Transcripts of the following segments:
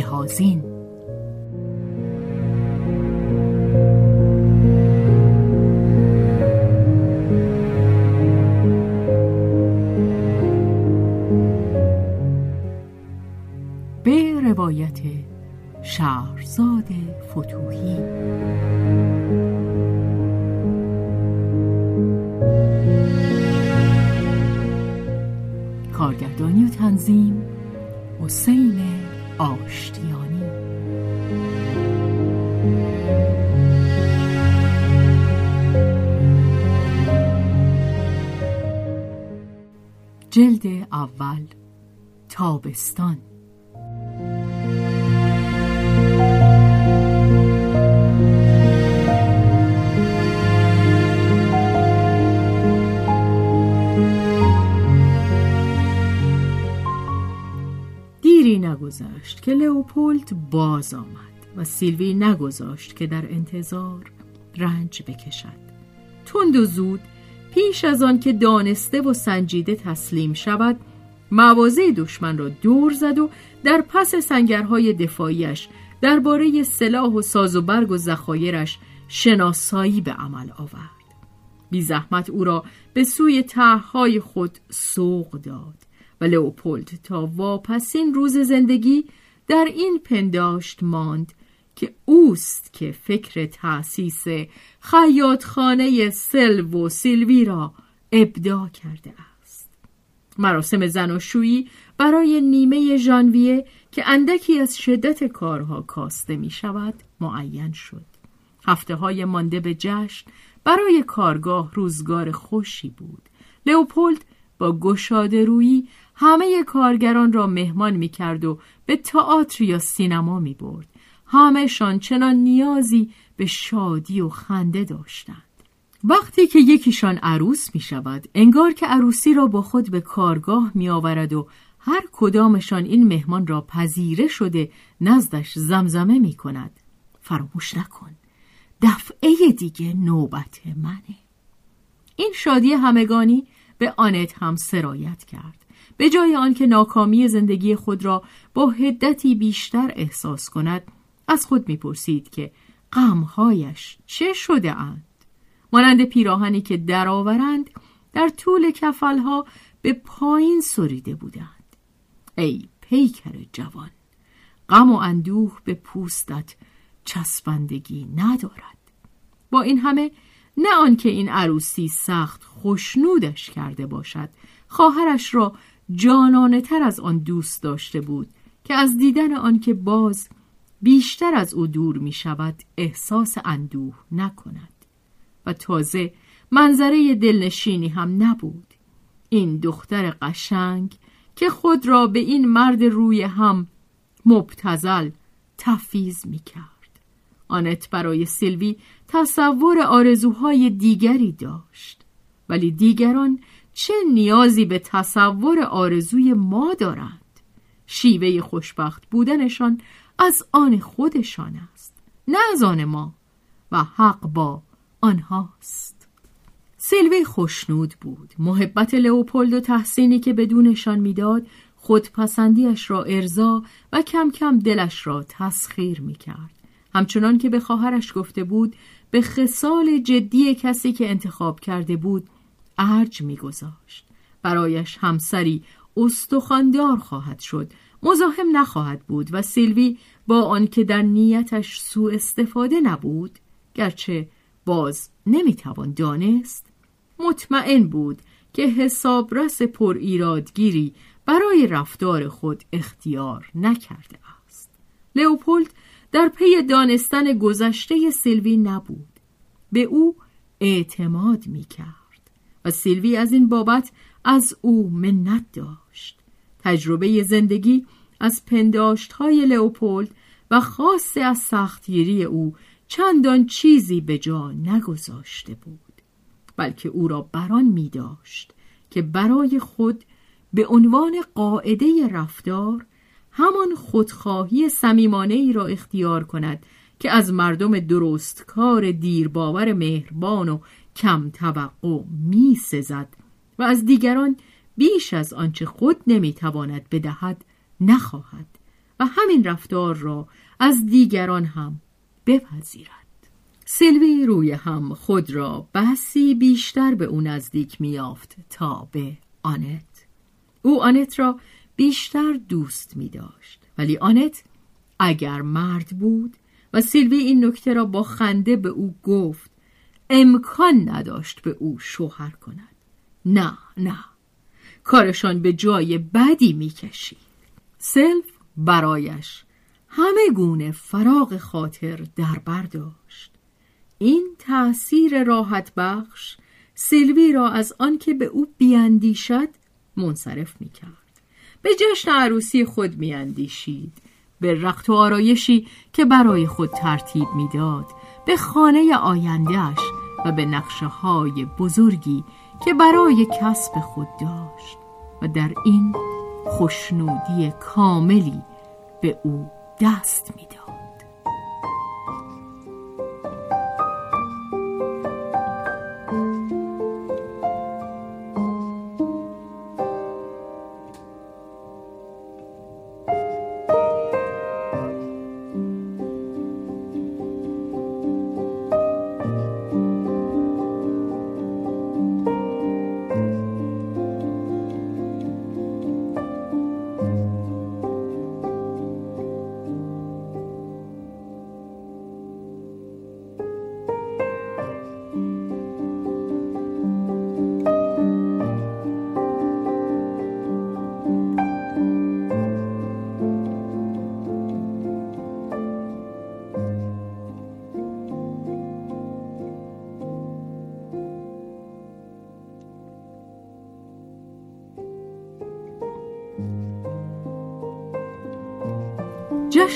بهازین به روایت شهرزاد فتوحی. کارگردانی و تنظیم حسین آشتیانی. جلد اول تابستان. نگذشت که لئوپولد باز آمد و سیلوی نگذاشت که در انتظار رنج بکشد. تند و زود پیش از آن که دانسته و سنجیده تسلیم شود مواضع دشمن را دور زد و در پس سنگرهای دفاعیش درباره سلاح و ساز و برگ و ذخایرش شناسایی به عمل آورد. بی زحمت او را به سوی طرحهای خود سوق داد. و لئوپولد تا واپسین روز زندگی در این پنداشت ماند که اوست که فکر تأسیس خیاطخانه سلو و سیلوی را ابدا کرده است. مراسم زناشویی برای نیمه ژانویه که اندکی از شدت کارها کاسته می شود معین شد. هفته های مانده به جشن برای کارگاه روزگار خوشی بود. لئوپولد با گشاده رویی همه کارگران را مهمان می کرد و به تئاتر یا سینما می برد. همهشان چنان نیازی به شادی و خنده داشتند. وقتی که یکیشان عروس می شود، انگار که عروسی را با خود به کارگاه می آورد و هر کدامشان این مهمان را پذیره شده نزدش زمزمه می کند. فراموش نکن. دفعه دیگه نوبت منه. این شادی همگانی به آنت هم سرایت کرد. به جای آنکه ناکامی زندگی خود را با هدتی بیشتر احساس کند از خود می‌پرسید که غمهایش چه شده اند؟ مانند پیراهنی که درآورند در طول کفلها به پایین سریده بودند. ای پیکر جوان غم و اندوه به پوستت چسبندگی ندارد. با این همه نه آنکه این عروسی سخت خوشنودش کرده باشد. خواهرش را جانانه تر از آن دوست داشته بود که از دیدن آنکه باز بیشتر از او دور می شود احساس اندوه نکند. و تازه منظره دلنشینی هم نبود. این دختر قشنگ که خود را به این مرد روی هم مبتزل تفیز می کرد آنت برای سیلوی تصور آرزوهای دیگری داشت. ولی دیگران چه نیازی به تصور آرزوی ما دارند؟ شیوه خوشبخت بودنشان از آن خودشان است نه از آن ما و حق با آنهاست. سیلوی خوشنود بود. محبت لئوپولد و تحسینی که بدونشان می‌داد خودپسندیش را ارضا و کم کم دلش را تسخیر می‌کرد. همچنان که به خواهرش گفته بود به خصال جدی کسی که انتخاب کرده بود ارج میگذاشت. برایش همسری استخواندار خواهد شد. مزاحم نخواهد بود و سیلوی با آنکه در نیتش سوء استفاده نبود گرچه باز نمی‌توان دانست مطمئن بود که حسابرس پر ایرادگیری برای رفتار خود اختیار نکرده است. لئوپولد در پی دانستن گذشته سیلوی نبود. به او اعتماد می کرد و سیلوی از این بابت از او منت داشت. تجربه زندگی از پنداشت های لئوپولد و خاصه از سختگیری او چندان چیزی به جا نگذاشته بود بلکه او را بران می داشت که برای خود به عنوان قاعده رفتار همان خودخواهی سمیمانه ای را اختیار کند که از مردم درست کار دیرباور مهربان و کم توقع می سزد و از دیگران بیش از آنچه خود نمی‌تواند بدهد نخواهد و همین رفتار را از دیگران هم بپذیرد. سیلوی روی هم خود را بحثی بیشتر به او نزدیک میافت تا به آنت. او آنت را بیشتر دوست می داشت. ولی آنت اگر مرد بود و سیلوی این نکته را با خنده به او گفت امکان نداشت به او شوهر کند. نه نه. کارشان به جای بدی می‌کشید سلف برایش همه گونه فراغ خاطر در برداشت این تأثیر راحت بخش سیلوی را از آنکه به او بیاندیشد منصرف می‌کرد به جشن عروسی خود میاندیشید به رقت و آرایشی که برای خود ترتیب می‌داد به خانه آیندهش و به نقشه های بزرگی که برای کسب خود داشت و در این خوشنودی کاملی به او دست می‌داد.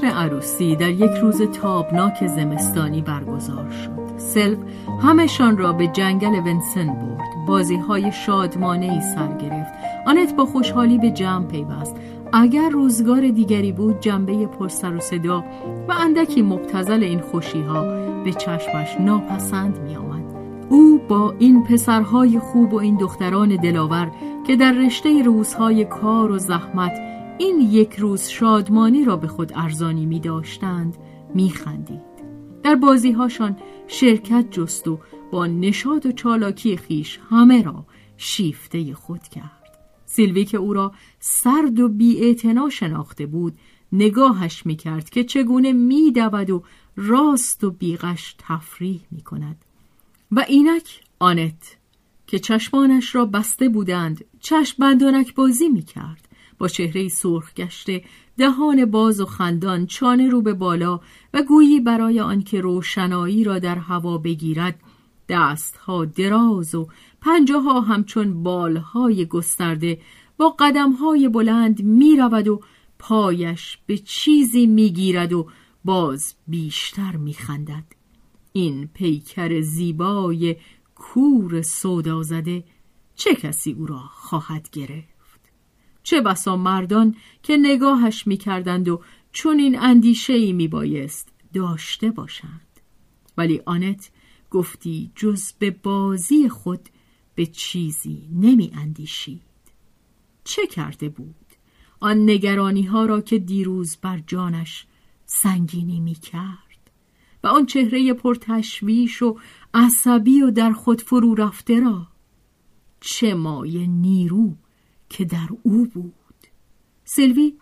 جشن عروسی در یک روز تابناک زمستانی برگزار شد. سلف همشان را به جنگل ونسن برد. بازی های شادمانه ای سر گرفت. آنت با خوشحالی به جمع پیوست. اگر روزگار دیگری بود جنبه پرسر و صدا و اندکی مبتزل این خوشی ها به چشمش ناپسند می آمد. او با این پسرهای خوب و این دختران دلاور که در رشته روزهای کار و زحمت این یک روز شادمانی را به خود ارزانی می داشتند می خندید. در بازی هاشان شرکت جست و با نشاد و چالاکی خیش همه را شیفته خود کرد. سیلوی که او را سرد و بی شناخته بود نگاهش می کرد که چگونه می و راست و بیغش تفریح می کند. و اینک آنت که چشمانش را بسته بودند چشم بندانک بازی می کرد. با چهره سرخ گشته دهان باز و خندان چانه رو به بالا و گویی برای آنکه روشنایی را در هوا بگیرد دستها دراز و پنجه ها همچون بالهای گسترده با قدمهای بلند می رود و پایش به چیزی می گیرد و باز بیشتر می خندد. این پیکر زیبای کور سودا زده چه کسی او را خواهد گرفت؟ چه بسا مردان که نگاهش می‌کردند و چون این اندیشه ای میبایست داشته باشند. ولی آنت گفتی جز به بازی خود به چیزی نمی اندیشید چه کرده بود؟ آن نگرانی ها را که دیروز بر جانش سنگینی می کرد و آن چهره پرتشویش و عصبی و در خود فرو رفته را چه مایه نیرو که در او بود. سلوی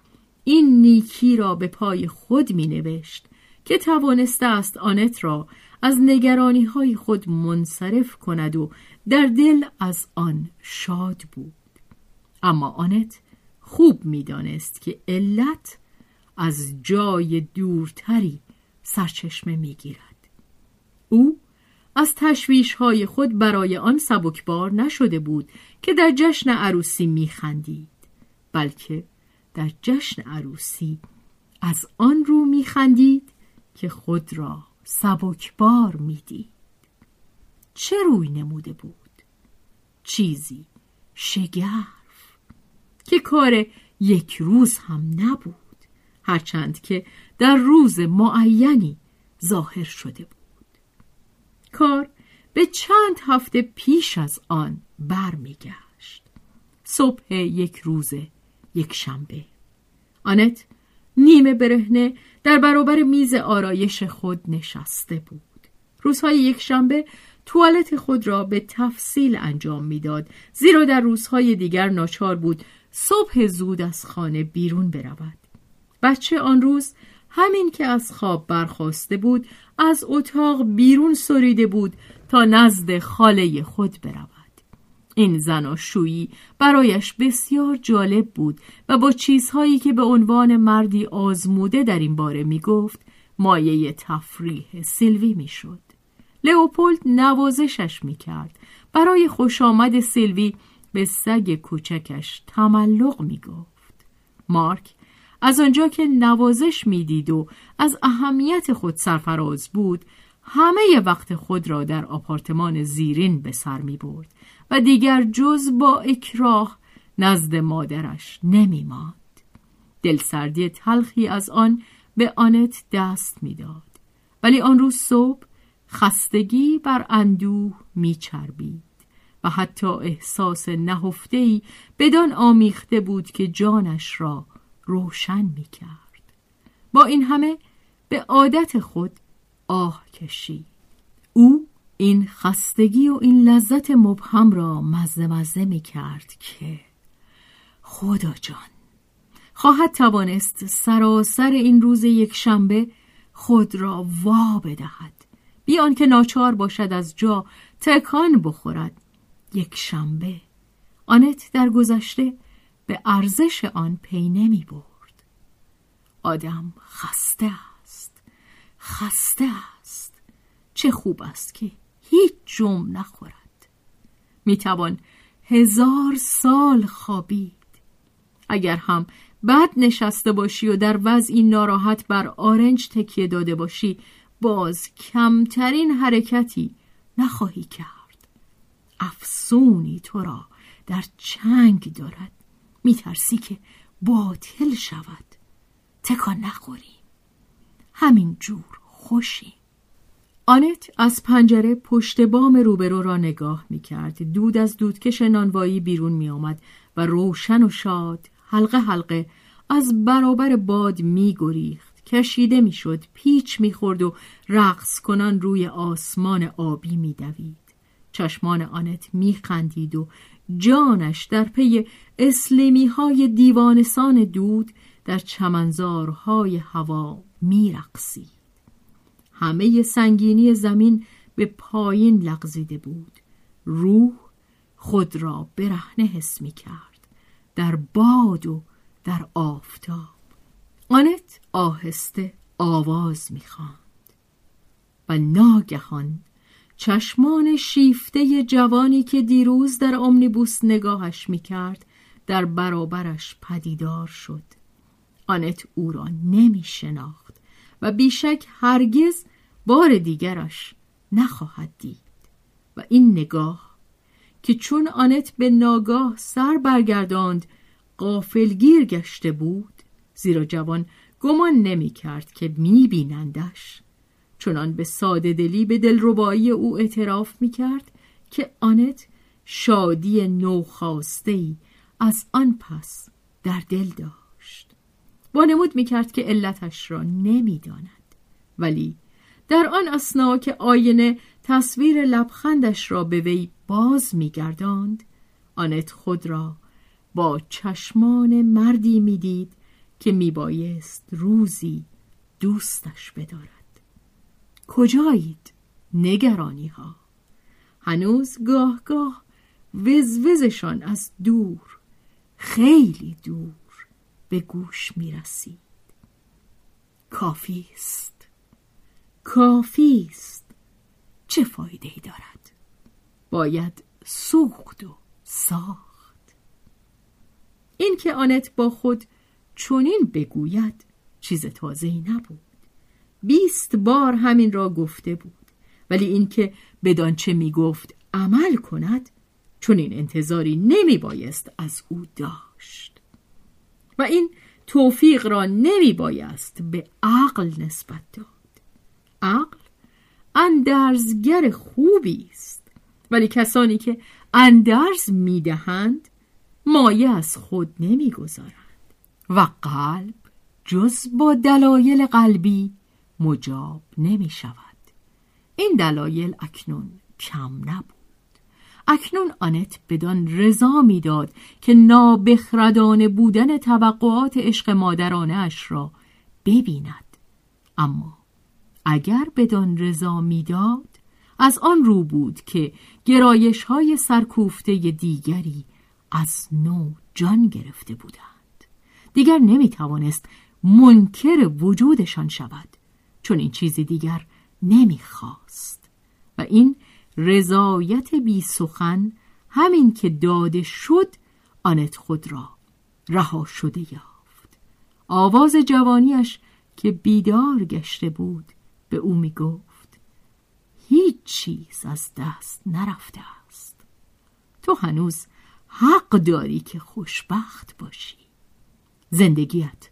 این نیکی را به پای خود می نوشت که توانسته است آنت را از نگرانی های خود منصرف کند و در دل از آن شاد بود. اما آنت خوب می‌دانست که علت از جای دورتری سرچشمه می‌گیرد او از تشویش های خود برای آن سبکبار نشده بود که در جشن عروسی میخندید بلکه در جشن عروسی از آن رو میخندید که خود را سبکبار می‌دید. چه روی نموده بود؟ چیزی شگرف که کار یک روز هم نبود هرچند که در روز معینی ظاهر شده بود. کار به چند هفته پیش از آن برمیگشت. صبح یک روز یک شنبه. آنت نیمه برهنه در برابر میز آرایش خود نشسته بود. روزهای یک شنبه توالت خود را به تفصیل انجام می‌داد زیرا در روزهای دیگر ناچار بود صبح زود از خانه بیرون برود. بچه آن روز همین که از خواب برخواسته بود از اتاق بیرون سریده بود تا نزد خاله خود برود این زناشویی برایش بسیار جالب بود و با چیزهایی که به عنوان مردی آزموده در این باره می گفت مایه تفریح سیلوی می شد. لئوپولد نوازشش می کرد. برای خوش آمد سیلوی به سگ کوچکش تملق می گفت. مارک از آنجا که نوازش می‌دید و از اهمیت خود سرفراز بود همه وقت خود را در آپارتمان زیرین به سر می برد و دیگر جز با اکراه نزد مادرش نمی ماند. دلسردی تلخی از آن به آنت دست می‌داد. ولی آن روز صبح خستگی بر اندوه میچربید و حتی احساس نهفتهای بدان آمیخته بود که جانش را روشن می کرد. با این همه به عادت خود آه کشید. او این خستگی و این لذت مبهم را مزه مزه می کرد که خدا جان خواهد توانست سراسر این روز یک شنبه خود را وا بدهد بیان که ناچار باشد از جا تکان بخورد یک شنبه آنت در گذشته به ارزش آن پی نمی برد. آدم خسته است. خسته است. چه خوب است که هیچ جم نخورد. می‌توان هزار سال خوابید. اگر هم بد نشسته باشی و در وضعی ناراحت بر آرنج تکیه داده باشی باز کمترین حرکتی نخواهی کرد. افسونی تو را در چنگ دارد. میترسی که باطل شود تکان نخوری همین جور خوشی آنت از پنجره پشت بام روبرو را نگاه می کرد. دود از دودکش نانوایی بیرون می آمد و روشن و شاد حلقه حلقه از برابر باد می گریخت. کشیده می شد. پیچ می خورد و رقص کنان روی آسمان آبی می دوید. چشمان آنت می خندید و جانش در پی اسلیمی های دیوانسان دود در چمنزارهای هوا می رقصید. همه سنگینی زمین به پایین لغزیده بود. روح خود را برهنه حس می کرد در باد و در آفتاب. آنت آهسته آواز می خواند و ناگهان چشمان شیفته جوانی که دیروز در امنیبوس نگاهش می کرد در برابرش پدیدار شد. آنت او را نمی شناخت و بیشک هرگز بار دیگرش نخواهد دید. و این نگاه که چون آنت به ناگاه سر برگرداند قافلگیر گشته بود زیرا جوان گمان نمی کرد که می بینندش چنان به ساده دلی به دلربایی او اعتراف می کرد که آنت شادی نوخاسته از آن پس در دل داشت وانمود می کرد که علتش را نمی داند. ولی در آن اسنا که آینه تصویر لبخندش را به وی باز میگرداند آنت خود را با چشمان مردی می‌دید که میبایست روزی دوستش بدارد کجایید نگرانی ها هنوز گاه گاه وزوزشان از دور خیلی دور به گوش می رسید کافی است کافی است چه فایده ای دارد؟ باید سوخت و ساخت. این که آنت با خود چونین بگوید چیز تازه ای نبود. بیست بار همین را گفته بود. ولی اینکه بدان چه می گفت عمل کند چون این انتظاری نمی بایست از او داشت. و این توفیق را نمی بایست به عقل نسبت داد. عقل اندرزگر خوبی است. ولی کسانی که اندرز می‌دهند مایه از خود نمی‌گذارند. و قلب جز با دلایل قلبی مجاب نمی شود. این دلایل اکنون کم نبود. اکنون آنت بدان رضا می‌داد که نابخردانه بودن توقعات عشق مادرانه اش را ببیند. اما اگر بدان رضا می‌داد از آن رو بود که گرایش های سرکوفته دیگری از نو جان گرفته بودند. دیگر نمی توانست منکر وجودشان شود. چون این چیزی دیگر نمی‌خواست. و این رضایت بی سخن همین که داده شد آنت خود را رها شده یافت. آواز جوانیش که بیدار گشته بود به او می گفت هیچ چیز از دست نرفته است. تو هنوز حق داری که خوشبخت باشی. زندگیت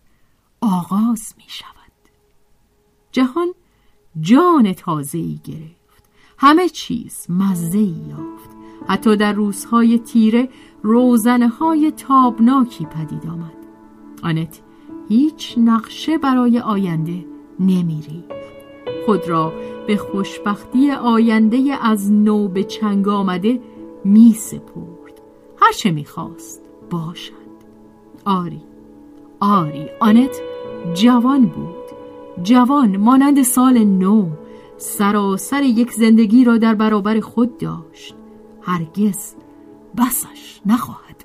آغاز می شود جهان جان تازه‌ای گرفت. همه چیز مزه یافت. حتی در روزهای تیره روزنه های تابناکی پدید آمد. آنت هیچ نقشه برای آینده نمیری خود را به خوشبختی آینده از نو به چنگ آمده می سپرد هرچه می‌خواست باشد. آری آری آنت جوان بود. جوان مانند سال نو سراسر یک زندگی را در برابر خود داشت. هرگز بسش نخواهد